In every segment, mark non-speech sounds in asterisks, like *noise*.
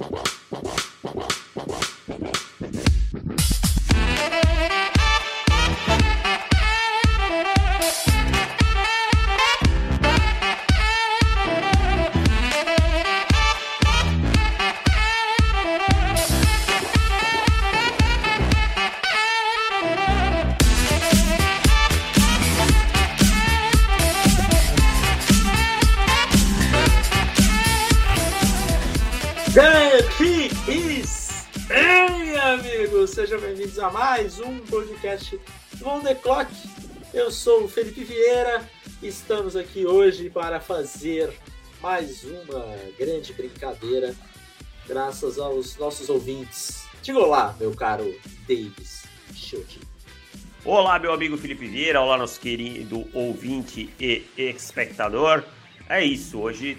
Wow. Mais um podcast On The Clock. Eu sou o Felipe Vieira e estamos aqui hoje para fazer mais uma grande brincadeira, graças aos nossos ouvintes. Diga olá, meu caro Davis Schulte. Olá, meu amigo Felipe Vieira, olá, nosso querido ouvinte e espectador. É isso, hoje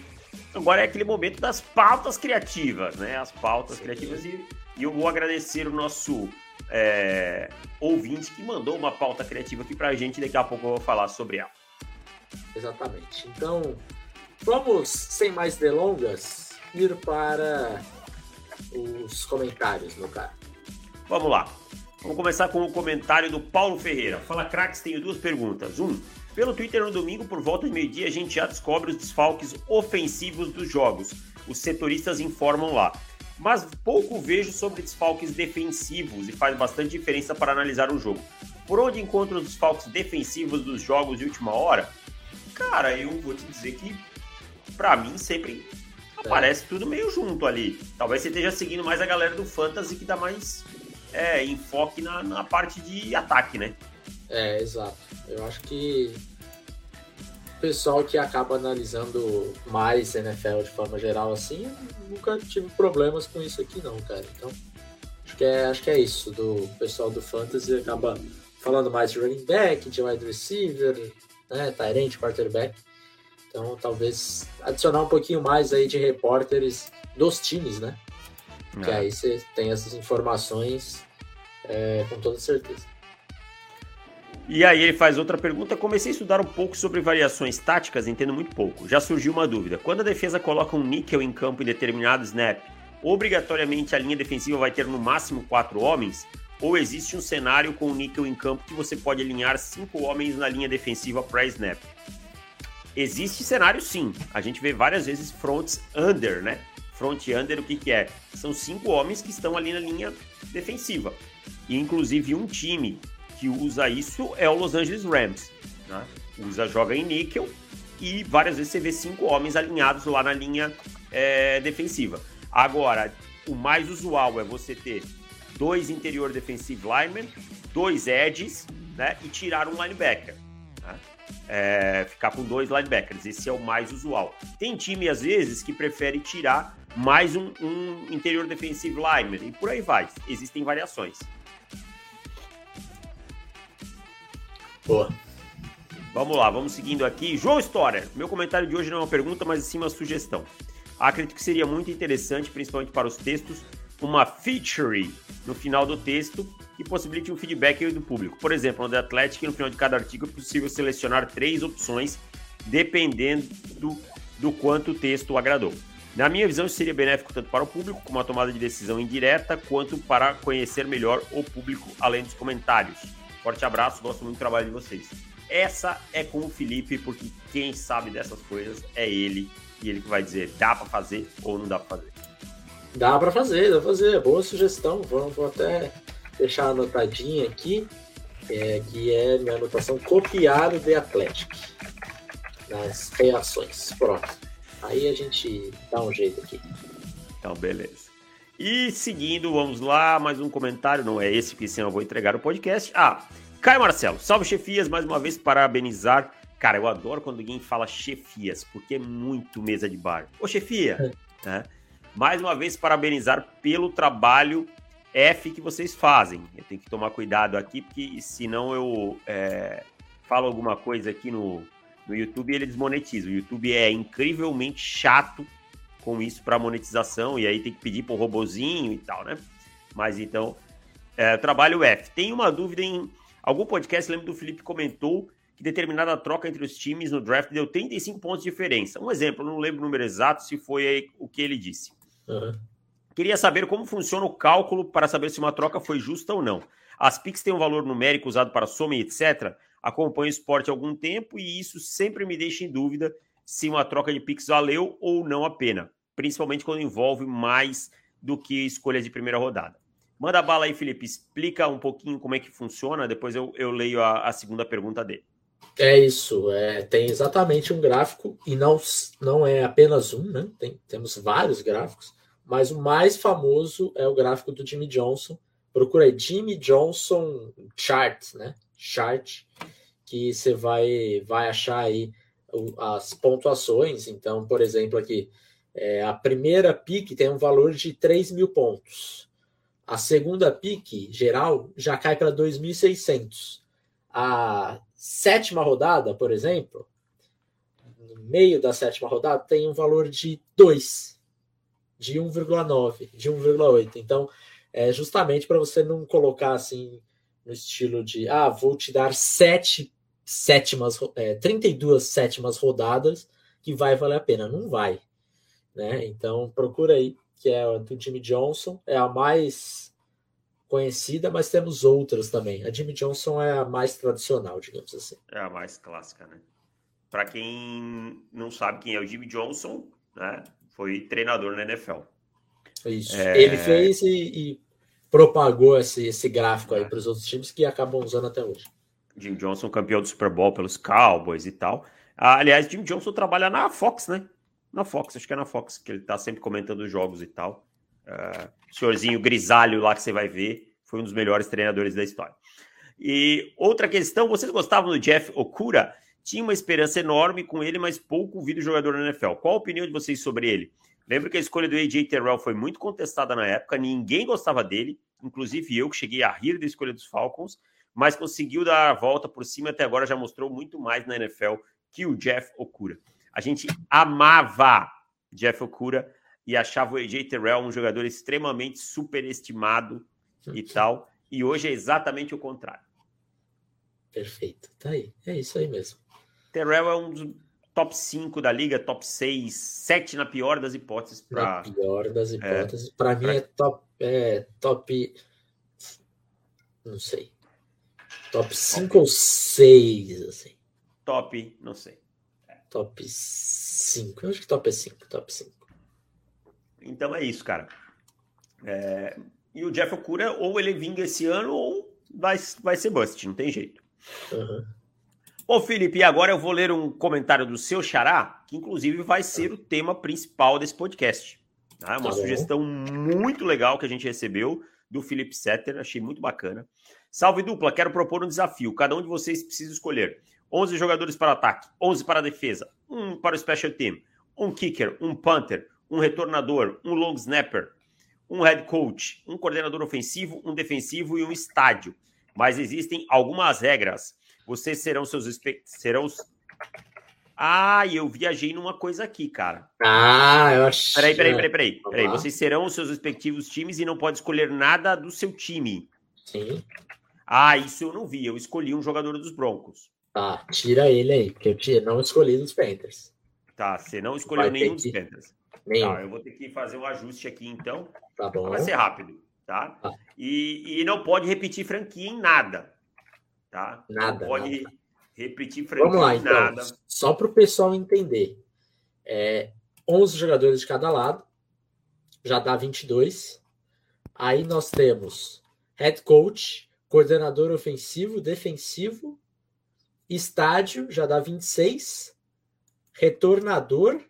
agora é aquele momento das pautas criativas, né? As pautas Sim. criativas e, e eu vou agradecer o nosso é, ouvinte que mandou uma pauta criativa aqui pra gente. Daqui a pouco eu vou falar sobre ela. Exatamente. Então, vamos, sem mais delongas, ir para os comentários, meu cara. Vamos lá. Vamos começar com o comentário do Paulo Ferreira. Fala, craques, tenho duas perguntas. Um, pelo Twitter no domingo, por volta de meio-dia, a gente já descobre os desfalques ofensivos dos jogos. Os setoristas informam lá mas pouco vejo sobre desfalques defensivos e faz bastante diferença para analisar o jogo. Por onde encontro os desfalques defensivos dos jogos de última hora? Cara, eu vou te dizer que para mim sempre aparece tudo meio junto ali. Talvez você esteja seguindo mais a galera do Fantasy que dá mais é, enfoque na, na parte de ataque, né? É, exato. Eu acho que pessoal que acaba analisando mais NFL de forma geral assim, nunca tive problemas com isso aqui não, cara. Então, acho que é, acho que é isso do pessoal do fantasy acaba falando mais de running back, de wide receiver, né, Tyrant, quarterback. Então, talvez adicionar um pouquinho mais aí de repórteres dos times, né? É. Que aí você tem essas informações é, com toda certeza. E aí ele faz outra pergunta. Comecei a estudar um pouco sobre variações táticas, entendo muito pouco. Já surgiu uma dúvida. Quando a defesa coloca um níquel em campo em determinado snap, obrigatoriamente a linha defensiva vai ter no máximo quatro homens? Ou existe um cenário com o níquel em campo que você pode alinhar cinco homens na linha defensiva para snap? Existe cenário sim. A gente vê várias vezes fronts under, né? Front under, o que, que é? São cinco homens que estão ali na linha defensiva. E inclusive um time que usa isso é o Los Angeles Rams. Né? Usa, joga em níquel e várias vezes você vê cinco homens alinhados lá na linha é, defensiva. Agora, o mais usual é você ter dois interior defensive linemen, dois edges, né, e tirar um linebacker. Né? É, ficar com dois linebackers, esse é o mais usual. Tem time, às vezes, que prefere tirar mais um, um interior defensive lineman, e por aí vai. Existem variações. Boa. Vamos lá, vamos seguindo aqui. João História, meu comentário de hoje não é uma pergunta, mas sim uma sugestão. Acredito que seria muito interessante, principalmente para os textos, uma feature no final do texto que possibilite um feedback do público. Por exemplo, no The Athletic, no final de cada artigo é possível selecionar três opções, dependendo do, do quanto o texto agradou. Na minha visão, isso seria benéfico tanto para o público, como uma tomada de decisão indireta, quanto para conhecer melhor o público, além dos comentários. Forte abraço, gosto muito do trabalho de vocês. Essa é com o Felipe, porque quem sabe dessas coisas é ele. E ele que vai dizer, dá para fazer ou não dá para fazer. Dá para fazer, dá para fazer. Boa sugestão. Vou, vou até deixar anotadinha aqui, é, que é minha anotação copiar o The Athletic nas reações. Pronto. Aí a gente dá um jeito aqui. Então, beleza. E seguindo, vamos lá, mais um comentário, não é esse que sim eu vou entregar o podcast. Ah, Caio Marcelo, salve chefias, mais uma vez parabenizar. Cara, eu adoro quando alguém fala chefias, porque é muito mesa de bar. Ô chefia, é. né? mais uma vez parabenizar pelo trabalho F que vocês fazem. Eu tenho que tomar cuidado aqui, porque senão eu é, falo alguma coisa aqui no, no YouTube e ele desmonetiza. O YouTube é incrivelmente chato com isso para monetização, e aí tem que pedir para o robozinho e tal, né? Mas então, é, trabalho F. Tem uma dúvida em algum podcast, lembro do Felipe comentou que determinada troca entre os times no draft deu 35 pontos de diferença. Um exemplo, não lembro o número exato se foi o que ele disse. Uhum. Queria saber como funciona o cálculo para saber se uma troca foi justa ou não. As PICs têm um valor numérico usado para soma e etc. Acompanho o esporte há algum tempo e isso sempre me deixa em dúvida se uma troca de PICs valeu ou não a pena, principalmente quando envolve mais do que escolha de primeira rodada. Manda bala aí, Felipe. Explica um pouquinho como é que funciona, depois eu, eu leio a, a segunda pergunta dele. É isso, é, tem exatamente um gráfico, e não, não é apenas um, né? Tem, temos vários gráficos, mas o mais famoso é o gráfico do Jimmy Johnson. Procura aí Jimmy Johnson Chart, né? Chart, que você vai, vai achar aí as pontuações. Então, por exemplo, aqui, é, a primeira pique tem um valor de 3 mil pontos. A segunda pique geral já cai para 2.600. A sétima rodada, por exemplo, no meio da sétima rodada, tem um valor de 2, de 1,9, de 1,8. Então, é justamente para você não colocar assim no estilo de ah, vou te dar sete sétimas, é, 32 sétimas rodadas que vai valer a pena. Não vai. Né? Então procura aí, que é a do Jimmy Johnson, é a mais conhecida, mas temos outras também. A Jimmy Johnson é a mais tradicional, digamos assim. É a mais clássica, né? Para quem não sabe quem é o Jimmy Johnson, né? Foi treinador na NFL. Isso. É... Ele fez e, e propagou esse, esse gráfico aí é. para os outros times que acabam usando até hoje. Jim Johnson, campeão do Super Bowl pelos Cowboys e tal. Ah, aliás, Jim Johnson trabalha na Fox, né? Na Fox, acho que é na Fox, que ele tá sempre comentando os jogos e tal. Uh, senhorzinho grisalho lá que você vai ver, foi um dos melhores treinadores da história. E outra questão, vocês gostavam do Jeff Okura? Tinha uma esperança enorme com ele, mas pouco vi do jogador na NFL. Qual a opinião de vocês sobre ele? Lembro que a escolha do AJ Terrell foi muito contestada na época, ninguém gostava dele, inclusive eu que cheguei a rir da escolha dos Falcons, mas conseguiu dar a volta por cima até agora já mostrou muito mais na NFL que o Jeff Okura. A gente amava Jeff Okura e achava o AJ Terrell um jogador extremamente superestimado e tal, e hoje é exatamente o contrário. Perfeito, tá aí, é isso aí mesmo. Terrell é um dos top 5 da liga, top 6, 7 na pior das hipóteses. Pra... Na pior das é, hipóteses. É, para mim pra... é top. É, top. Não sei. Top 5 ou 6, assim. Top, não sei. Top 5. Eu acho que top é 5. Top 5. Então é isso, cara. É... E o Jeff Okura, ou ele vinga esse ano, ou vai, vai ser bust, não tem jeito. Uhum. Ô, Felipe, agora eu vou ler um comentário do seu xará, que inclusive vai ser o tema principal desse podcast. Tá? Uma tá sugestão muito legal que a gente recebeu do Felipe Setter, achei muito bacana. Salve dupla, quero propor um desafio. Cada um de vocês precisa escolher 11 jogadores para ataque, 11 para defesa, um para o special team, um kicker, um punter, um retornador, um long snapper, um head coach, um coordenador ofensivo, um defensivo e um estádio. Mas existem algumas regras. Vocês serão seus serão os... Ah, eu viajei numa coisa aqui, cara. Ah, eu acho. Peraí, peraí, peraí, peraí. peraí. Vocês serão os seus respectivos times e não pode escolher nada do seu time. Sim. Ah, isso eu não vi. Eu escolhi um jogador dos Broncos. Tá, tira ele aí, porque eu não escolhi dos Panthers. Tá, você não escolheu vai nenhum dos Panthers. Nenhum. Tá, eu vou ter que fazer um ajuste aqui então. Tá bom. Vai ser rápido, tá? tá. E, e não pode repetir franquia em nada. Tá? Nada. Não pode nada. repetir franquia Vamos lá, em então. nada. Só para o pessoal entender. É, 11 jogadores de cada lado. Já dá 22. Aí nós temos head coach, coordenador ofensivo, defensivo, estádio, já dá 26, retornador.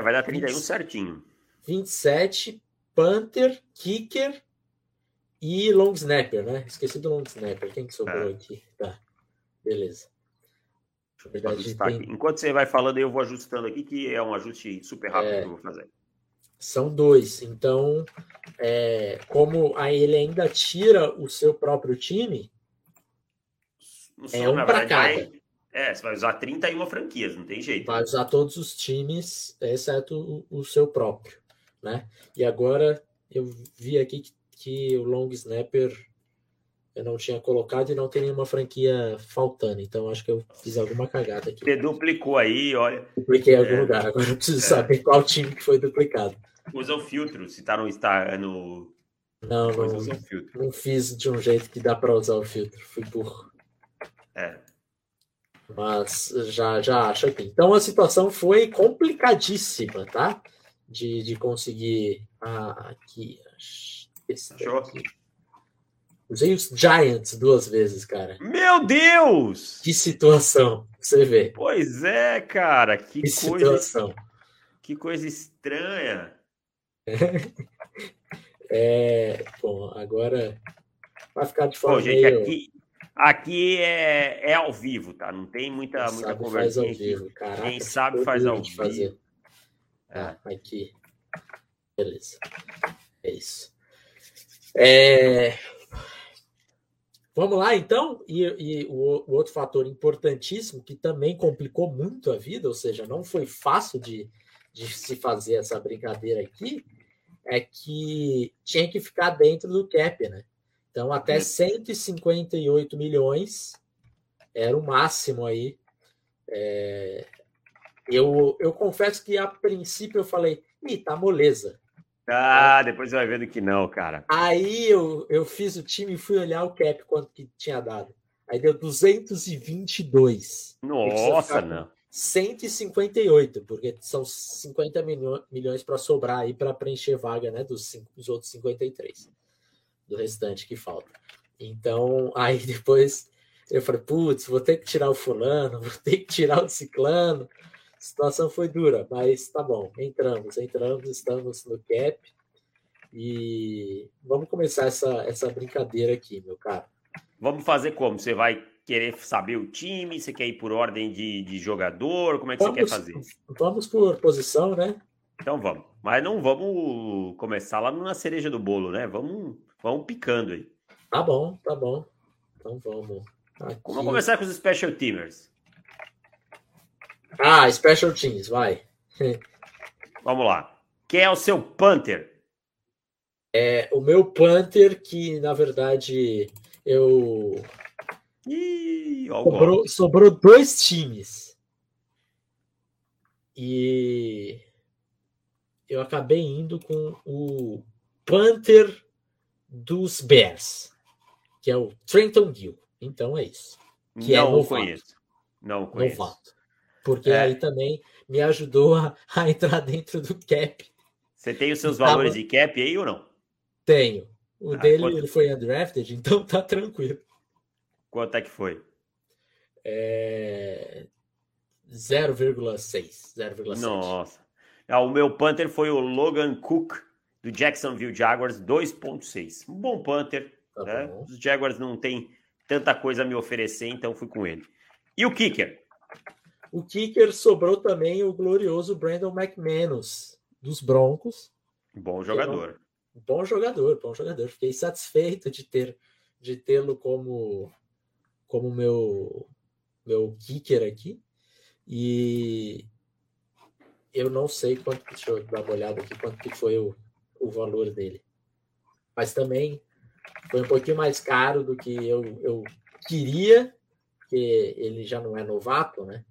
Vai dar 31 20, certinho. 27, Panther, Kicker e Long Snapper, né? Esqueci do Long Snapper. Quem que sobrou é. aqui? Tá, beleza. Verdade, tem... Enquanto você vai falando, eu vou ajustando aqui, que é um ajuste super rápido é... que eu vou fazer. São dois. Então, é, como aí ele ainda tira o seu próprio time, é um para cada. Vai, é, você vai usar 31 franquias, não tem jeito. Vai usar todos os times, exceto o, o seu próprio. Né? E agora eu vi aqui que, que o Long Snapper eu não tinha colocado e não tem nenhuma franquia faltando. Então acho que eu fiz alguma cagada aqui. Você duplicou aí, olha. Dupliquei em algum é, lugar. Agora eu preciso é. saber qual time que foi duplicado. Usa o filtro, se tá no, no não, não, não fiz de um jeito que dá para usar o filtro. Fui burro. É. Mas já, já acho aqui. Então a situação foi complicadíssima, tá? De, de conseguir. Ah, aqui. Esse aqui. Usei os Giants duas vezes, cara. Meu Deus! Que situação, você vê. Pois é, cara. Que, que coisa. Situação. Que coisa estranha. *laughs* É, bom, agora vai ficar de forma Bom, gente, meio... aqui, aqui é, é ao vivo, tá? Não tem muita, Quem muita conversa. Faz ao vivo. Caraca, Quem sabe faz ao vivo. Fazer. Ah, aqui. Beleza. É isso. É... Vamos lá, então. E, e o, o, outro fator importantíssimo que também complicou muito a vida, ou seja, não foi fácil de, de se fazer essa brincadeira aqui, é que tinha que ficar dentro do cap, né? Então, até 158 uhum. milhões era o máximo aí. É... Eu, eu confesso que a princípio eu falei, ih, tá moleza. Ah, depois você vai vendo que não, cara. Aí eu, eu fiz o time e fui olhar o cap quanto que tinha dado. Aí deu 222. Nossa, não. 158, porque são 50 milhões para sobrar aí para preencher vaga né, dos, cinco, dos outros 53, do restante que falta. Então, *laughs* aí depois eu falei, putz, vou ter que tirar o fulano, vou ter que tirar o ciclano. A situação foi dura, mas tá bom, entramos, entramos, estamos no cap e vamos começar essa, essa brincadeira aqui, meu caro. Vamos fazer como? Você vai querer saber o time? Você quer ir por ordem de, de jogador? Como é que vamos, você quer fazer? Vamos por posição, né? Então vamos. Mas não vamos começar lá na cereja do bolo, né? Vamos, vamos picando aí. Tá bom, tá bom. Então vamos. Aqui. Vamos começar com os Special Teamers. Ah, Special Teams, vai. *laughs* vamos lá. Quem é o seu Panther? É o meu Panther, que na verdade eu Ih, sobrou, sobrou dois times. E eu acabei indo com o Panther dos Bears, que é o Trenton Gill. Então é isso. Que é Não é conheço. Não conheço. Novato. Porque é. aí também me ajudou a, a, entrar dentro do cap. Você tem os seus valores de cap aí ou não? Tenho. O ah, dele quanto... ele foi undrafted, *laughs* então tá tranquilo. Quanto é que foi? É... 0,6. 0,7. Nossa. Ah, o meu Panther foi o Logan Cook, do Jacksonville Jaguars, 2,6. Um bom Panther. Tá né? Os Jaguars não tem tanta coisa a me oferecer, então fui com ele. E o Kicker? O Kicker sobrou também o glorioso Brandon McManus, dos Broncos. Bom jogador. Bom jogador, bom jogador. Fiquei satisfeito de ter de tê-lo como como meu meu kicker aqui. E eu não sei quanto, deixa eu dar uma olhada aqui, quanto que foi o, o valor dele. Mas também foi um pouquinho mais caro do que eu, eu queria, porque ele já não é novato, né?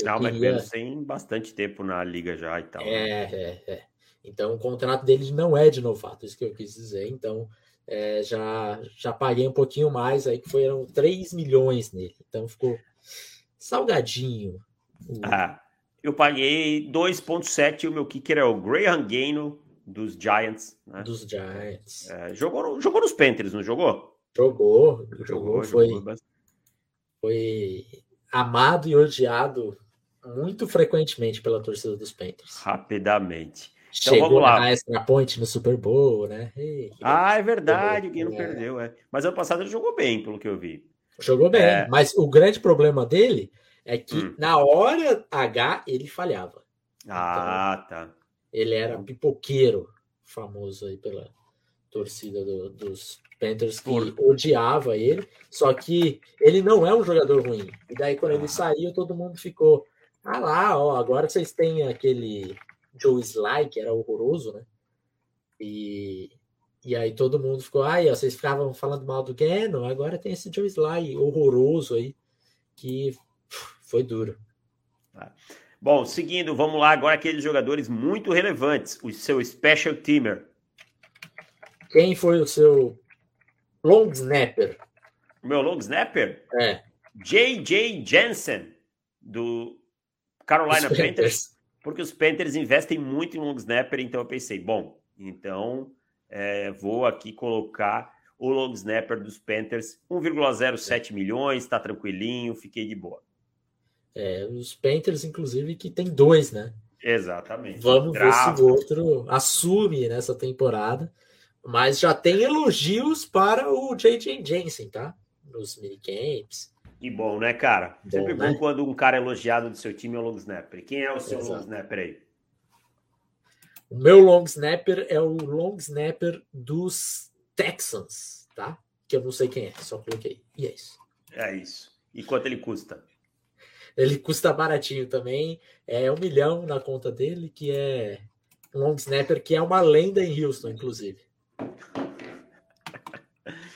Eu não, queria... mas tem bastante tempo na liga já e tal. Né? É, é, é. Então o contrato dele não é de novato, isso que eu quis dizer. Então é, já, já paguei um pouquinho mais, aí que foram 3 milhões nele. Então ficou salgadinho. Ah, eu paguei 2,7 e o meu kicker é o Graham Gaino dos Giants. Né? Dos Giants. É, jogou, jogou nos Panthers, não jogou? Jogou, jogou, jogou foi, jogou foi amado e odiado muito frequentemente pela torcida dos Panthers. Rapidamente. Então Chegou vamos lá. na extra point no Super Bowl, né? Ei, ah, é verdade, o não é. perdeu, é. Mas ano passado ele jogou bem, pelo que eu vi. Jogou bem, é. mas o grande problema dele é que hum. na hora H ele falhava. Ah, então, tá. Ele era pipoqueiro, famoso aí pela torcida do, dos Panthers que Por... odiava ele, só que ele não é um jogador ruim. E daí quando ah. ele saiu, todo mundo ficou, ah lá, ó, agora vocês têm aquele Joe Sly, que era horroroso, né? E, e aí todo mundo ficou, ai, vocês ficavam falando mal do Gannon, agora tem esse Joe Sly horroroso aí, que foi duro. Ah. Bom, seguindo, vamos lá agora aqueles jogadores muito relevantes. O seu special teamer. Quem foi o seu long snapper? O meu long snapper? É. J.J. Jensen, do Carolina Panthers. Panthers. Porque os Panthers investem muito em long snapper, então eu pensei, bom, então é, vou aqui colocar o long snapper dos Panthers, 1,07 milhões, tá tranquilinho, fiquei de boa. É, os Panthers, inclusive, que tem dois, né? Exatamente. Vamos ver se o outro assume nessa temporada. Mas já tem elogios para o J.J. Jensen, tá? Nos minicamps. E bom, né, cara? Bom, Sempre né? bom quando um cara é elogiado do seu time é o long snapper. Quem é o seu Exato. long snapper aí? O meu long snapper é o long snapper dos Texans, tá? Que eu não sei quem é, só coloquei. E é isso. É isso. E quanto ele custa? Ele custa baratinho também. É um milhão na conta dele, que é um long snapper, que é uma lenda em Houston, inclusive. *laughs*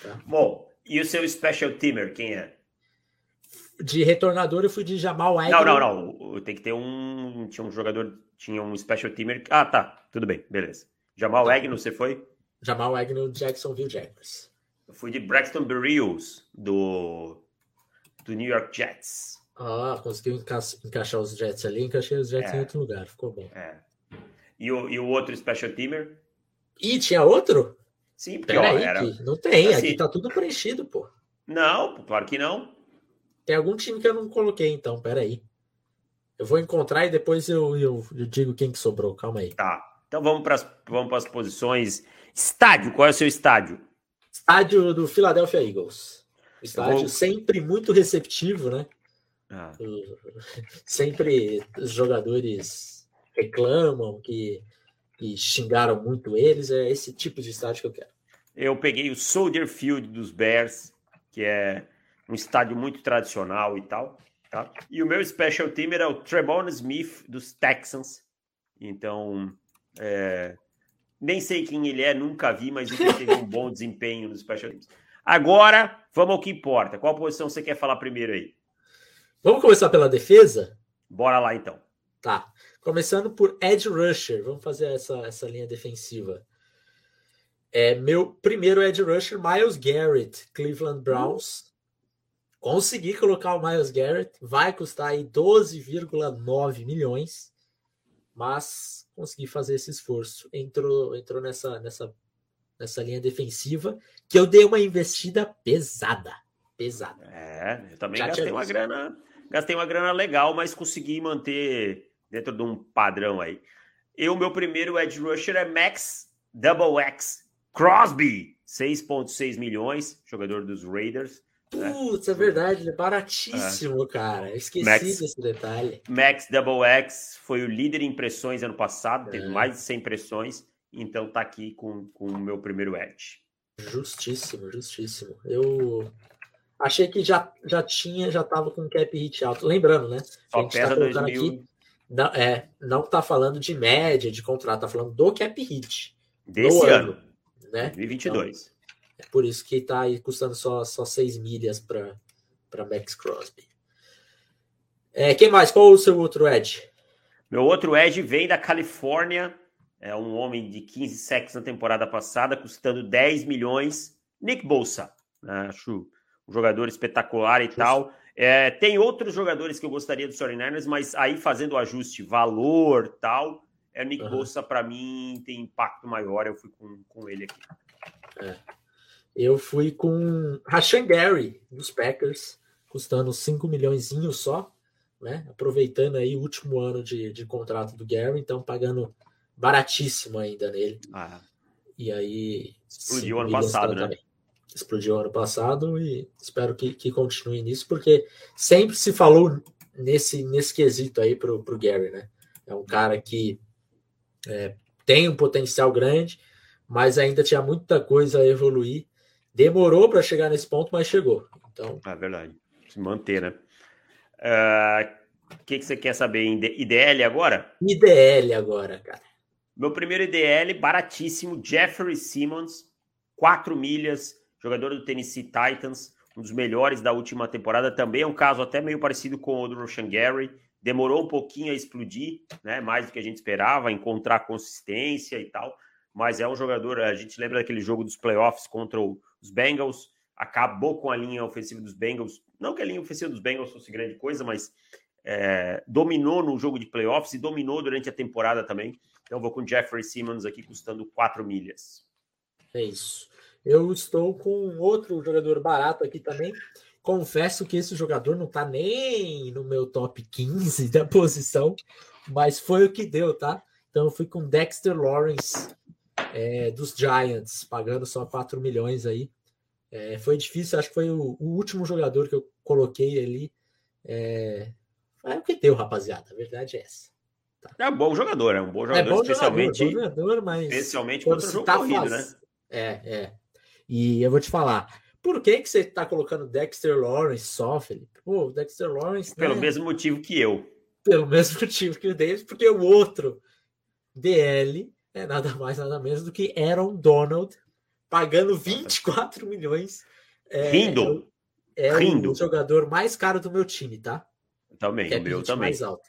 Tá. Bom, e o seu special teamer, quem é? De retornador eu fui de Jamal Agnew. Não, não, não. Tem que ter um. Tinha um jogador, tinha um special teamer. Ah, tá. Tudo bem, beleza. Jamal tá. Agnew, você foi? Jamal Agnew, Jacksonville Jaguars. Eu fui de Braxton Berrios, do, do New York Jets. Ah, conseguiu enca encaixar os Jets ali, encaixei os Jets é. em outro lugar, ficou bom. É. E, o, e o outro special teamer? Ih, tinha outro? Sim, porque ó, aí, era... Não tem, assim, aqui tá tudo preenchido, pô. Não, claro que não. Tem algum time que eu não coloquei, então, peraí. Eu vou encontrar e depois eu, eu, eu digo quem que sobrou, calma aí. Tá, então vamos para as vamos posições. Estádio, qual é o seu estádio? Estádio do Philadelphia Eagles. Estádio vou... sempre muito receptivo, né? Ah. *laughs* Sempre os jogadores reclamam que, que xingaram muito eles. É esse tipo de estádio que eu quero. Eu peguei o Soldier Field dos Bears, que é um estádio muito tradicional e tal. Tá? E o meu special team era o Tremon Smith dos Texans. Então, é, nem sei quem ele é, nunca vi, mas ele teve um bom desempenho nos special teams. Agora, vamos ao que importa. Qual posição você quer falar primeiro aí? Vamos começar pela defesa? Bora lá então. Tá. Começando por Edge Rusher. Vamos fazer essa, essa linha defensiva. É, meu primeiro Edge Rusher, Miles Garrett, Cleveland Browns. Consegui colocar o Miles Garrett. Vai custar aí 12,9 milhões. Mas consegui fazer esse esforço. Entrou, entrou nessa, nessa, nessa linha defensiva que eu dei uma investida pesada. Pesada. É, eu também Já gastei uma grana gastei uma grana legal, mas consegui manter dentro de um padrão aí. Eu, meu primeiro edge rusher é Max Double X Crosby, 6,6 milhões, jogador dos Raiders. Né? Putz, né? é verdade, é baratíssimo, é. cara. Esqueci Max, desse detalhe. Max Double X foi o líder em impressões ano passado, é. teve mais de 100 impressões, então tá aqui com, com o meu primeiro edge. Justíssimo, justíssimo. Eu Achei que já, já tinha, já estava com cap hit alto. Lembrando, né? Só a gente está colocando 2000... aqui. Não, é, não tá falando de média de contrato, tá falando do cap hit. Desse ano, ano, né? 2022. Então, é por isso que tá aí custando só, só 6 milhas para Max Crosby. É, quem mais? Qual o seu outro Edge? Meu outro Edge vem da Califórnia. É um homem de 15 sacks na temporada passada, custando 10 milhões. Nick Bolsa. Né? Acho um jogador espetacular e tal. É, tem outros jogadores que eu gostaria do 49ers, mas aí fazendo o ajuste valor tal, é o Nick uhum. Bosa para mim tem impacto maior. Eu fui com, com ele aqui. É. Eu fui com Rashan Gary dos Packers, custando 5 milhões só, né? Aproveitando aí o último ano de, de contrato do Gary, então pagando baratíssimo ainda nele. Ah. E aí. Explodiu ano passado, né? Também explodiu ano passado e espero que, que continue nisso, porque sempre se falou nesse, nesse quesito aí pro, pro Gary, né? É um cara que é, tem um potencial grande, mas ainda tinha muita coisa a evoluir. Demorou para chegar nesse ponto, mas chegou. Então, é verdade. Se manter, né? Uh, o que, que você quer saber? IDL agora? IDL agora, cara. Meu primeiro IDL, baratíssimo, Jeffrey Simmons, 4 milhas, jogador do Tennessee Titans, um dos melhores da última temporada. Também é um caso até meio parecido com o do Roshan Gary, demorou um pouquinho a explodir, né? Mais do que a gente esperava, encontrar consistência e tal. Mas é um jogador, a gente lembra daquele jogo dos playoffs contra os Bengals, acabou com a linha ofensiva dos Bengals. Não que a linha ofensiva dos Bengals fosse grande coisa, mas é, dominou no jogo de playoffs e dominou durante a temporada também. Então vou com Jeffrey Simmons aqui custando 4 milhas. É isso. Eu estou com outro jogador barato aqui também. Confesso que esse jogador não está nem no meu top 15 da posição, mas foi o que deu, tá? Então eu fui com Dexter Lawrence é, dos Giants, pagando só 4 milhões aí. É, foi difícil, acho que foi o, o, último jogador que eu coloquei ali. É, é o que deu, rapaziada. A verdade é essa. Tá. É um bom jogador, é um bom jogador, é bom especialmente, jogador, bom jogador, mas especialmente contra o jogo tá corrido, faz... né? É, é. E eu vou te falar, por que, que você está colocando Dexter Lawrence só, Felipe? Pô, Dexter Lawrence. Pelo né? mesmo motivo que eu. Pelo *laughs* mesmo motivo que o Davis, porque o outro DL é nada mais, nada menos do que Aaron Donald, pagando 24 milhões. É, Rindo. É, o, é Rindo. o jogador mais caro do meu time, tá? Também, é o meu também. Mais alto.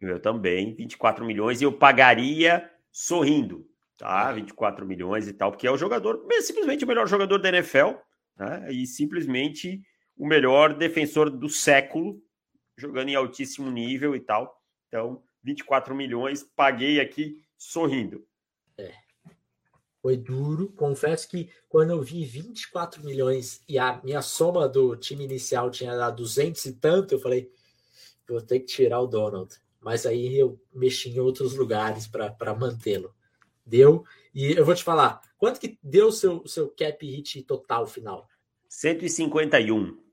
O meu também, 24 milhões, e eu pagaria sorrindo, tá? 24 milhões e tal, porque é o jogador, simplesmente o melhor jogador da NFL, né? E simplesmente o melhor defensor do século, jogando em altíssimo nível e tal. Então, 24 milhões, paguei aqui sorrindo. É. Foi duro. Confesso que quando eu vi 24 milhões e a minha soma do time inicial tinha dado 200 e tanto, eu falei, vou ter que tirar o Donald. Mas aí eu mexi em outros lugares para mantê-lo. Deu. E eu vou te falar, quanto que deu o seu, seu cap hit total final? 151.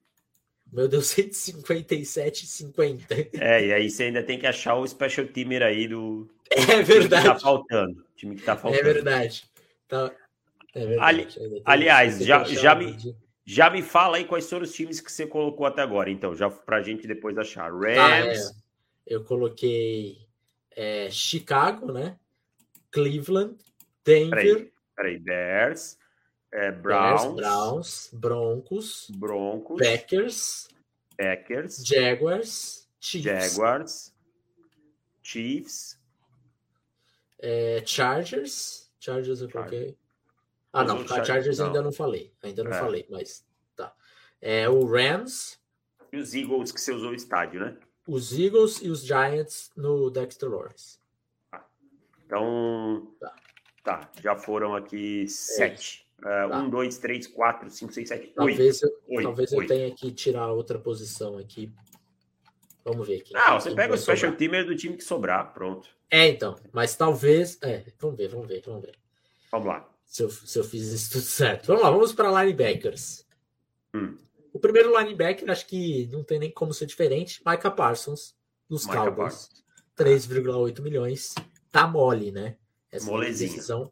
Meu Deus, *laughs* 157,50. É, e aí você ainda tem que achar o special teamer aí do. É verdade. Que tá faltando. O time que tá faltando. É verdade. Tá... É verdade. Ali... Aliás, já, já, me, já me fala aí quais foram os times que você colocou até agora, então, já pra gente depois achar. Rams. Ah, é. Eu coloquei é, Chicago, né? Cleveland, Denver. Peraí, peraí Bears. É, Browns, Browns, Broncos, Broncos, Packers, Packers, Jaguars, Chiefs, Jaguars, Chiefs, é, Chargers, Chargers eu coloquei. Ah, não, a Chargers não. ainda não falei, ainda não é. falei, mas tá. É o Rams e os Eagles que você usou o estádio, né? Os Eagles e os Giants no Dexter Lawrence. Tá. Então, tá. tá. já foram aqui é sete. Uh, tá. Um, dois, três, quatro, cinco, seis, sete, talvez oito. Eu, talvez eu tenha que tirar outra posição aqui. Vamos ver aqui. Não, você pega o special sobrar. teamer do time que sobrar, pronto. É, então. Mas talvez. É, vamos ver, vamos ver, vamos ver. Vamos lá. Se eu, se eu fiz isso tudo certo. Vamos lá, vamos para linebackers. Hum. O primeiro linebacker, acho que não tem nem como ser diferente. Micah Parsons, dos Micah Cowboys. 3,8 milhões. Tá mole, né? Essa Molezinha. decisão.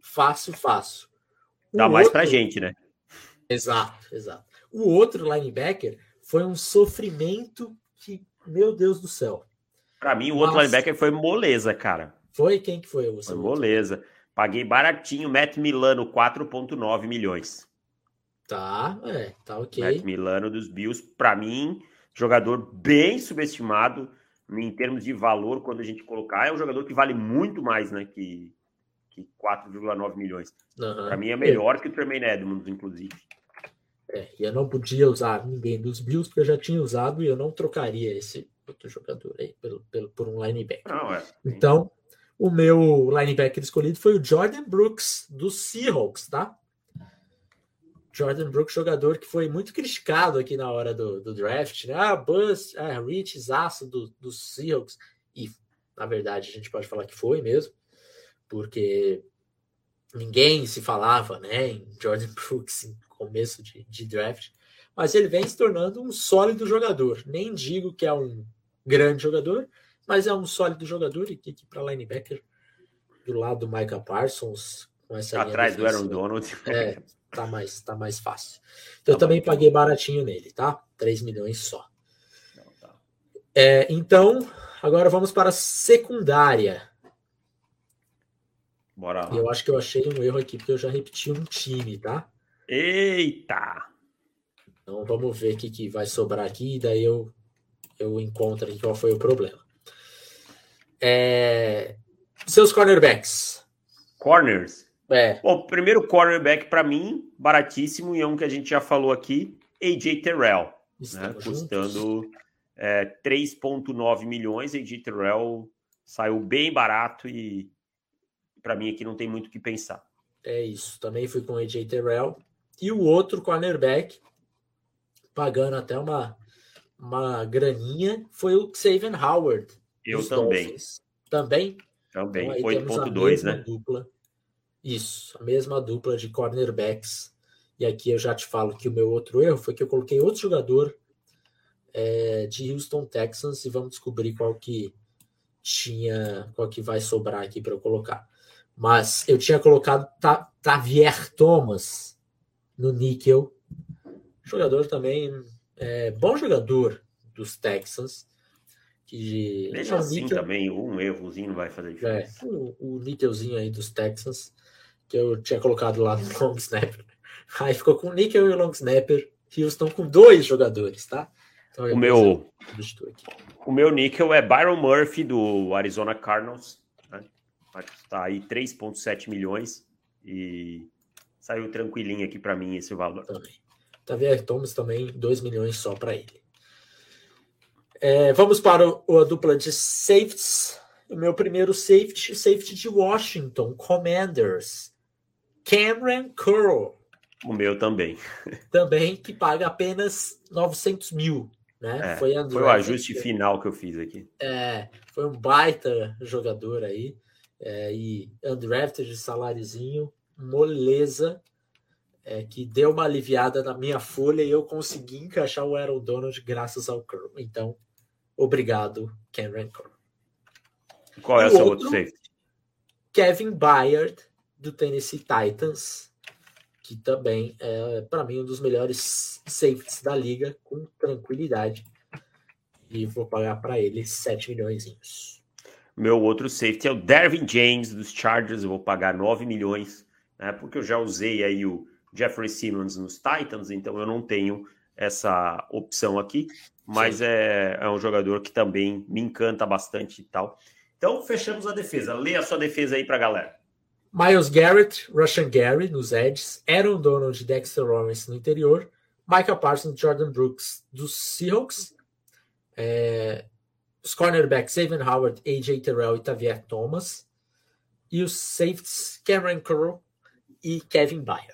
Fácil, fácil. Dá mais outro... pra gente, né? Exato, exato. O outro linebacker foi um sofrimento que, meu Deus do céu. Para mim, o outro linebacker foi moleza, cara. Foi quem que foi? O foi moleza. Paguei baratinho, Matt Milano, 4,9 milhões. Tá, é, tá ok. Matt Milano dos Bills, para mim, jogador bem subestimado em termos de valor quando a gente colocar. É um jogador que vale muito mais, né, que, que 4,9 milhões. Uhum. Para mim é melhor é. que o Tremaine Edmonds, inclusive. É, e eu não podia usar ninguém dos Bills, porque eu já tinha usado e eu não trocaria esse outro jogador aí pelo, pelo, por um linebacker. Não, é. Então, o meu linebacker escolhido foi o Jordan Brooks, dos Seahawks, tá? Jordan Brooks, jogador que foi muito criticado aqui na hora do, do draft, né? Ah, Buzz, ah, Rich, Zaço do, dos Seahawks. E, na verdade, a gente pode falar que foi mesmo porque ninguém se falava né, em Jordan *laughs* Brooks em começo de, de draft, mas ele vem se tornando um sólido jogador. Nem digo que é um grande jogador, mas é um sólido jogador e que para linebacker do lado do Micah Parsons com essa atrás do Aaron Donald é, tá mais tá mais fácil. Então tá eu também bom. paguei baratinho nele, tá? 3 milhões só. Não, tá. É, então, agora vamos para a secundária. Bora lá. Eu acho que eu achei um erro aqui, porque eu já repeti um time, tá? Eita! Então vamos ver o que, que vai sobrar aqui, daí eu, eu encontro aqui qual foi o problema. É... Seus cornerbacks. Corners. É. Bom, primeiro cornerback para mim, baratíssimo, e é um que a gente já falou aqui, AJ Terrell, né, custando é, 3,9 milhões. AJ Terrell saiu bem barato e para mim aqui não tem muito o que pensar. É isso, também fui com AJ Terrell. E o outro cornerback, pagando até uma, uma graninha, foi o Xavier Howard. Eu também. Dolphins. Também? Também, então, 8.2, né? Dupla. Isso, a mesma dupla de cornerbacks. E aqui eu já te falo que o meu outro erro foi que eu coloquei outro jogador é, de Houston Texans e vamos descobrir qual que tinha, qual que vai sobrar aqui para eu colocar. Mas eu tinha colocado Tavier Thomas no níquel. Jogador também, é, bom jogador dos Texans. Que, é, assim níquel, também, um errozinho não vai fazer é, diferença. É, o, o níquelzinho aí dos Texans, que eu tinha colocado lá no *laughs* long snapper. Aí ficou com o níquel e o long snapper. Houston com dois jogadores, tá? Então, o meu o meu níquel é Byron Murphy do Arizona Cardinals Está aí 3,7 milhões e saiu tranquilinho aqui para mim esse valor. Também. Tavier Thomas também, 2 milhões só para ele. É, vamos para o, a dupla de safeties. O meu primeiro safety, safety de Washington, Commanders. Cameron Curl. O meu também. *laughs* Também, que paga apenas 900 mil. Né? É, foi, foi o ajuste final que eu fiz aqui. É, foi um baita jogador aí é, e undrafted de saláriozinho, moleza, é, que deu uma aliviada na minha folha e eu consegui encaixar o Aaron Donald graças ao Curl. Então, obrigado, Cameron Curl. Qual é o seu outro safety? Kevin Byard, do Tennessee Titans, que também é, para mim, um dos melhores safeties da liga, com tranquilidade. E vou pagar para ele 7 milhões. Meu outro safety é o Dervin James dos Chargers. Eu vou pagar 9 milhões, né? Porque eu já usei aí o Jeffrey Simmons nos Titans, então eu não tenho essa opção aqui. Mas é, é um jogador que também me encanta bastante e tal. Então, fechamos a defesa. Lê a sua defesa aí pra galera. Miles Garrett, Russian Gary nos Eds, Aaron Donald e Dexter Lawrence no interior, Michael Parsons Jordan Brooks dos Seahawks, é, os cornerbacks Xavier Howard, AJ Terrell e Tavier Thomas. E os safeties Cameron Curl e Kevin Byard.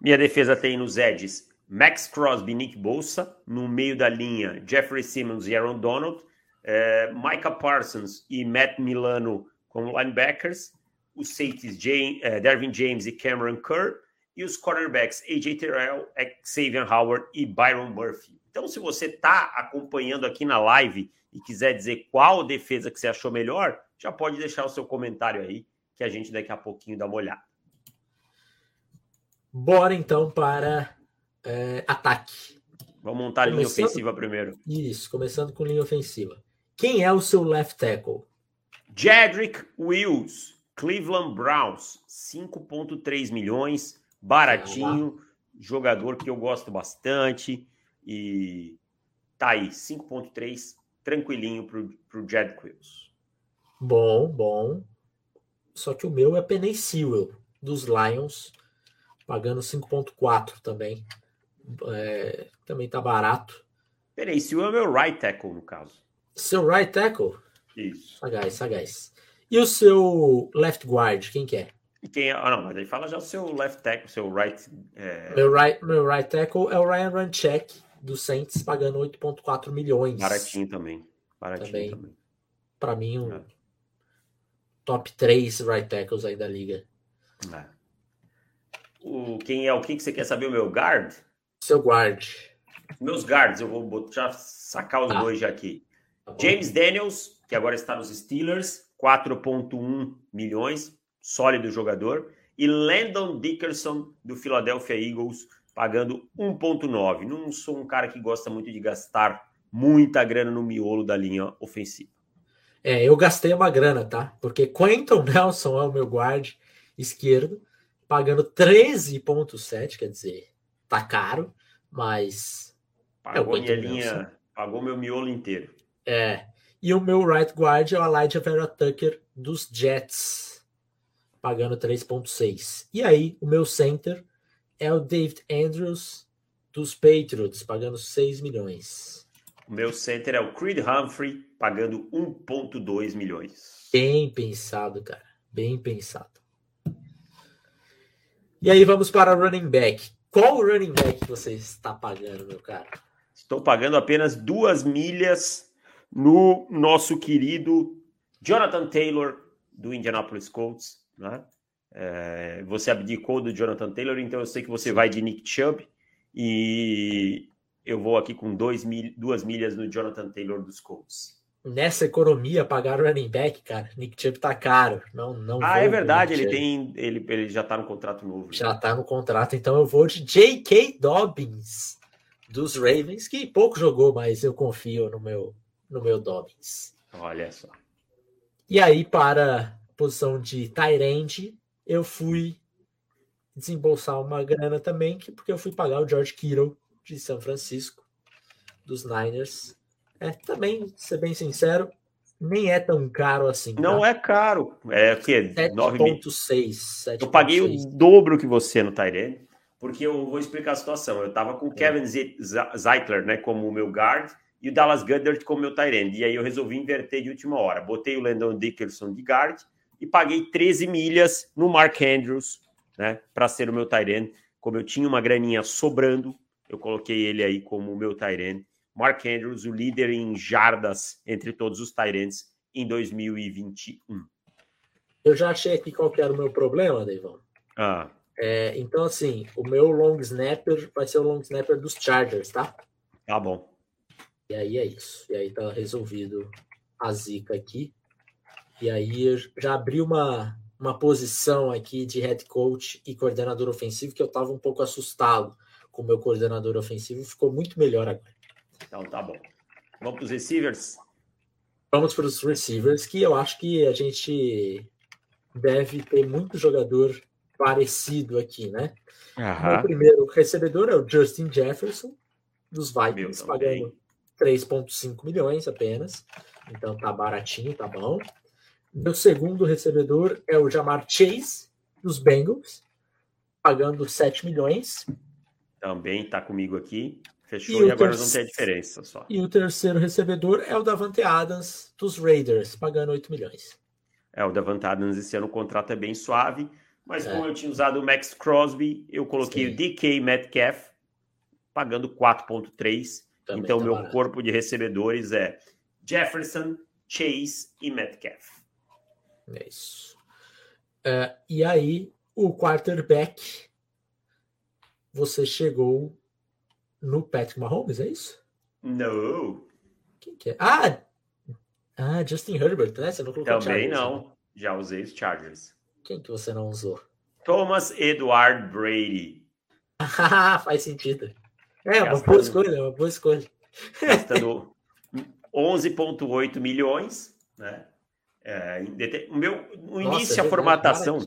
Minha defesa tem nos edges Max Crosby, Nick Bolsa. No meio da linha, Jeffrey Simmons e Aaron Donald. É, Micah Parsons e Matt Milano como linebackers. Os safeties Jane, é, Dervin James e Cameron Kerr. E os cornerbacks AJ Terrell, Xavier Howard e Byron Murphy. Então, se você está acompanhando aqui na live e quiser dizer qual defesa que você achou melhor, já pode deixar o seu comentário aí, que a gente daqui a pouquinho dá uma olhada. Bora então para é, ataque. Vamos montar a linha ofensiva primeiro. Isso, começando com linha ofensiva. Quem é o seu left tackle? Jedrick Wills, Cleveland Browns, 5,3 milhões, baratinho, jogador que eu gosto bastante e tá aí, 5,3 tranquilinho para o Jed Quills. Bom, bom. Só que o meu é Penny Sewell, dos Lions, pagando 5,4 também. É, também tá barato. Penny Sewell é meu right tackle, no caso. Seu right tackle? Isso. Sagaz, sagaz. E o seu left guard, quem que é? E quem é? Ah, não, mas aí fala já o seu left tackle, seu right, é... Meu right. Meu right tackle é o Ryan Runcheck, do Saints pagando 8,4 milhões. Baratinho também. Baratinho também. também. Para mim, um é. top 3 right tackles aí da liga. É. O, quem é o que você quer saber? O meu guard? Seu guard. Meus guards, eu vou já sacar os ah. dois já aqui. Tá James Daniels, que agora está nos Steelers, 4,1 milhões, sólido jogador. E Landon Dickerson, do Philadelphia Eagles, pagando 1,9. Não sou um cara que gosta muito de gastar muita grana no miolo da linha ofensiva. É, eu gastei uma grana, tá? Porque Quentin Nelson é o meu guard esquerdo, pagando 13,7, quer dizer, tá caro, mas. Pagou, é minha linha, Pagou meu miolo inteiro. É. E o meu right guard é o Elijah Vera Tucker dos Jets, pagando 3.6. E aí, o meu center é o David Andrews dos Patriots, pagando 6 milhões. O meu center é o Creed Humphrey, pagando 1,2 milhões. Bem pensado, cara. Bem pensado. E aí vamos para o running back. Qual running back você está pagando, meu cara? Estou pagando apenas duas milhas no nosso querido Jonathan Taylor do Indianapolis Colts, né? É, você abdicou do Jonathan Taylor, então eu sei que você vai de Nick Chubb e eu vou aqui com dois mil, duas milhas no Jonathan Taylor dos Colts. Nessa economia, pagar running back, cara, Nick Chubb tá caro. Não, não ah, é verdade, ele tem. Ele, ele já tá no contrato novo. Já né? tá no contrato, então eu vou de J.K. Dobbins dos Ravens, que pouco jogou, mas eu confio no meu, no meu Dobbins. Olha só. E aí, para a posição de Tyrande, eu fui desembolsar uma grana também, que, porque eu fui pagar o George Kittle de São Francisco, dos Niners. É, também, ser bem sincero, nem é tão caro assim. Tá? Não é caro. É o quê? 7,6. Eu paguei 6. o dobro que você no Tyrene, porque eu vou explicar a situação. Eu tava com o é. Kevin Zeitler, né, como o meu guard, e o Dallas Goddard como meu Tyrene. E aí eu resolvi inverter de última hora. Botei o Landon Dickerson de guard e paguei 13 milhas no Mark Andrews, né, para ser o meu Tyrene. Como eu tinha uma graninha sobrando, eu coloquei ele aí como o meu Tyrene. Mark Andrews, o líder em jardas entre todos os Tyrants em 2021. Eu já achei aqui qual que era o meu problema, Deivão. Ah. É, então, assim, o meu long snapper vai ser o long snapper dos Chargers, tá? Tá bom. E aí é isso. E aí tá resolvido a zica aqui. E aí já abri uma, uma posição aqui de head coach e coordenador ofensivo que eu estava um pouco assustado com o meu coordenador ofensivo. Ficou muito melhor agora. Então tá bom. Vamos para os receivers? Vamos para os receivers, que eu acho que a gente deve ter muito jogador parecido aqui, né? O primeiro recebedor é o Justin Jefferson, dos Vikings, pagando 3,5 milhões apenas. Então tá baratinho, tá bom. Meu segundo recebedor é o Jamar Chase, dos Bengals, pagando 7 milhões. Também está comigo aqui. Fechou e, e agora ter... não tem a diferença só. E o terceiro recebedor é o Davante Adams, dos Raiders, pagando 8 milhões. É, o Davante Adams esse ano o contrato é bem suave, mas é. como eu tinha usado o Max Crosby, eu coloquei Sim. o DK Metcalf, pagando 4,3. Então, tá meu barato. corpo de recebedores é Jefferson, Chase e Metcalf. É isso. Uh, e aí, o quarterback, você chegou no Patrick Mahomes, é isso? Não. Quem que é? Ah, ah Justin Herbert, né? Você não colocou Também Chargers, não. Né? Já usei os Chargers. Quem que você não usou? Thomas Edward Brady. *laughs* Faz sentido. É, Gastando... uma boa escolha, uma boa escolha. Gastando *laughs* 11,8 milhões, né? É, o meu, no Nossa, início, a formatação,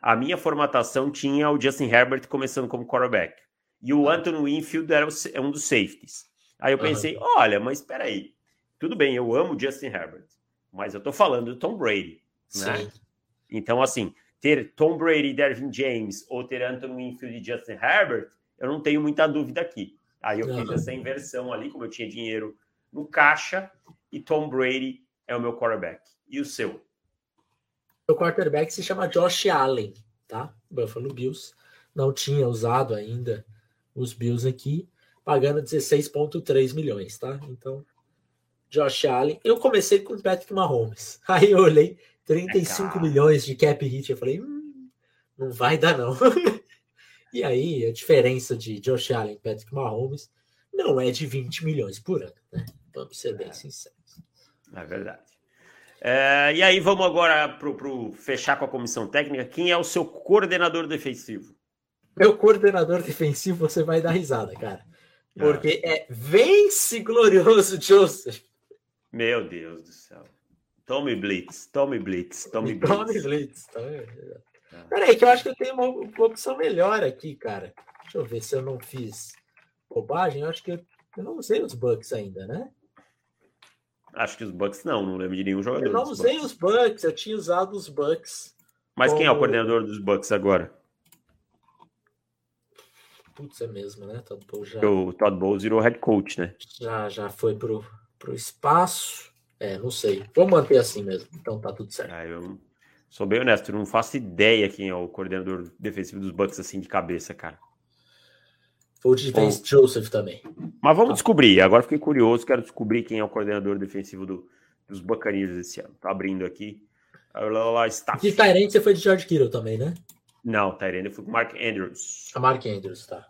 a minha formatação tinha o Justin Herbert começando como quarterback. E o Anthony Winfield era é um dos safeties. Aí eu pensei, uhum. olha, mas espera aí. Tudo bem, eu amo o Justin Herbert, mas eu tô falando do Tom Brady, né? Então, assim, ter Tom Brady, Dervin James ou ter Anthony Winfield e Justin Herbert, eu não tenho muita dúvida aqui. Aí eu uhum. fiz essa inversão ali, como eu tinha dinheiro no caixa, e Tom Brady é o meu quarterback. E o seu? O quarterback se chama Josh Allen, tá? Buffalo Bills. Não tinha usado ainda os Bills aqui, pagando 16,3 milhões, tá? Então, Josh Allen. Eu comecei com o Patrick Mahomes. *laughs* Aí eu olhei 35 é milhões de cap hit. Eu falei, hum, não vai dar, não. *laughs* e aí, a diferença de Josh Allen e Patrick Mahomes não é de 20 milhões por ano, né? Vamos ser bem é. sinceros. É verdade. É, e aí vamos agora para fechar com a comissão técnica. Quem é o seu coordenador defensivo? Meu coordenador defensivo, você vai dar risada, cara. Porque ah. é vence glorioso Joseph. Meu Deus do céu. Tome Blitz, tome Blitz, tome Blitz. Tome Blitz. Tome... Ah. Peraí, que eu acho que eu tenho uma, uma, opção melhor aqui, cara. Deixa eu ver se eu não fiz bobagem. Eu acho que eu Eu não usei os Bucks ainda, né? Acho que os Bucks não, não lembro de nenhum jogador. Eu não usei Bucks. os Bucks, eu tinha usado os Bucks. Mas quem é o como- coordenador dos Bucks agora? Putz, é mesmo, né? Todd Bowles já, O Todd Bowles virou head coach, né? já, já foi pro, pro espaço. É, não sei. Vou manter assim mesmo. Então tá tudo certo. Ah, eu sou bem honesto, eu não faço ideia quem é o coordenador defensivo dos Bucks assim de cabeça, cara. Foi o de Vance Joseph também. Mas vamos descobrir. Agora fiquei curioso, quero descobrir quem é o coordenador defensivo do- dos Buccaneers esse ano. Tá abrindo aqui. Lá, staff. De Tyrant você foi de George Kittle também, né? Não, Tyrene, eu fui com Mark Andrews. A Mark Andrews, tá.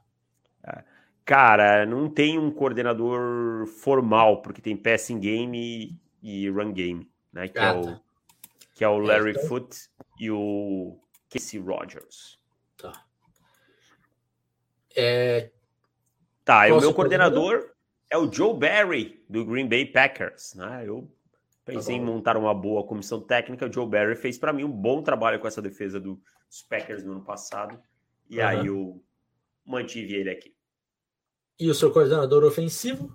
Cara, não tem um coordenador formal, porque tem passing game e, e run game, né? Que, é, Ah, o, tá. que é o É, Larry Foote e o Casey Rogers. Tá. É, Tá, e o meu coordenador é o Joe Barry, do Green Bay Packers. Né? Eu pensei Tá em montar uma boa comissão técnica. O Joe Barry fez para mim um bom trabalho com essa defesa do- dos Packers no ano passado. E Aham. aí eu mantive ele aqui. e o seu coordenador ofensivo?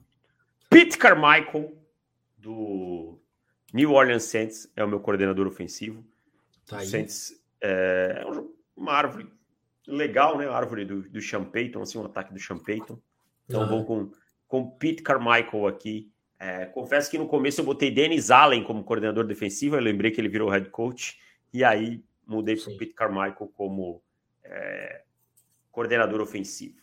Pete Carmichael, do New Orleans Saints, é o meu coordenador ofensivo. Tá O aí. Saints é é um uma árvore legal, né? A árvore do, do Sean Payton, assim, um ataque do Sean Payton. Então vou com, com Pete Carmichael aqui. É, confesso que no começo eu botei Dennis Allen como coordenador defensivo, eu lembrei que ele virou head coach, e aí mudei para o Pete Carmichael como é, coordenador ofensivo.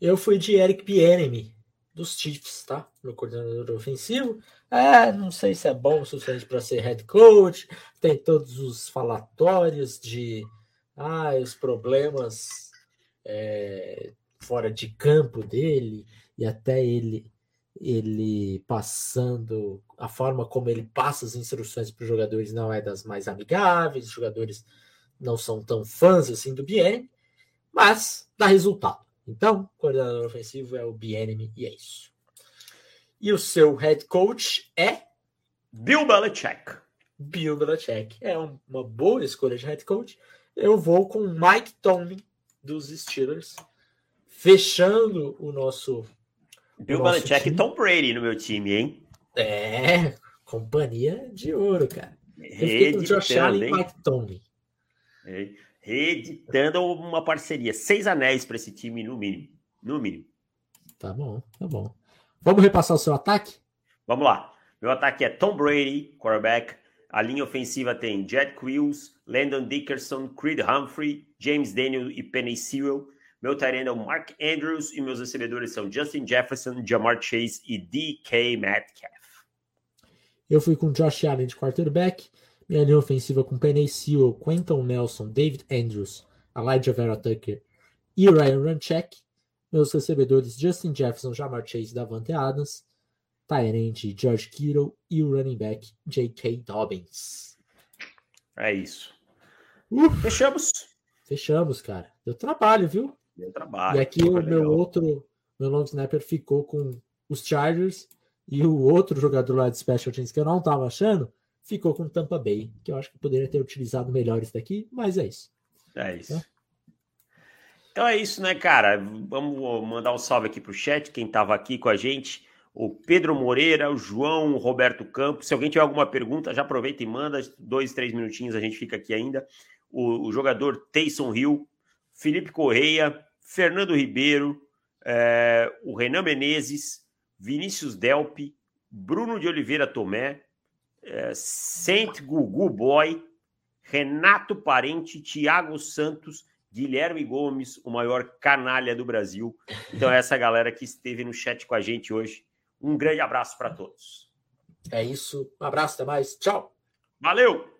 Eu fui de Eric Bieniemy, dos Chiefs, tá? Meu coordenador ofensivo. É, não sei se é bom o suficiente para ser head coach. Tem todos os falatórios de ah, os problemas é, fora de campo dele e até ele ele passando a forma como ele passa as instruções para os jogadores não é das mais amigáveis. Os jogadores não são tão fãs assim do Bieniemy, mas dá resultado. Então, coordenador ofensivo é o Bienemy e é isso. E o seu head coach é Bill Belichick. Bill Belichick. É um- uma boa escolha de head coach. Eu vou com Mike Tomlin dos Steelers, fechando o nosso Bill Belichick e Tom Brady no meu time, hein? é companhia de ouro, cara. Eu fiquei com o Josh Allen e? Mike Tomlin. Hein? Reeditando uma parceria. Seis anéis para esse time, no mínimo. No mínimo. Tá bom, tá bom. Vamos repassar o seu ataque? Vamos lá. Meu ataque é Tom Brady, quarterback. A linha ofensiva tem Jet Quills, Landon Dickerson, Creed Humphrey, James Daniel e Penny Sewell. Meu tight é o Mark Andrews e meus recebedores são Justin Jefferson, Jamar Chase e DK Metcalf. Eu fui com Josh Allen de quarterback. Minha linha ofensiva com Penny Sewell, Quentin Nelson, David Andrews, Elijah Vera Tucker e Ryan Runcheck. Meus recebedores Justin Jefferson, Jamar Chase e Davante Adams. Tyrant George Kittle e o running back J.K. Dobbins. É isso. Uf, Fechamos. fechamos, cara. Deu trabalho, viu? Meu trabalho. e aqui o meu legal. outro, meu long snapper ficou com os Chargers e o outro jogador lá de Special Teams que eu não tava achando ficou com Tampa Bay, que eu acho que poderia ter utilizado melhor isso daqui, mas é isso. É isso. É. Então é isso, né, cara? Vamos mandar um salve aqui pro chat, quem tava aqui com a gente. O Pedro Moreira, o João o Roberto Campos. Se alguém tiver alguma pergunta, já aproveita e manda. Dois, três minutinhos, a gente fica aqui ainda. O, o jogador Taysom Hill, Felipe Correia, Fernando Ribeiro, é, o Renan Menezes, Vinícius Delpe, Bruno de Oliveira Tomé, é, Saint Gugu Boy, Renato Parente, Thiago Santos, Guilherme Gomes, o maior canalha do Brasil. Então, é essa galera que esteve no chat com a gente hoje. Um grande abraço para todos. É isso. Um abraço, até mais. Tchau. Valeu!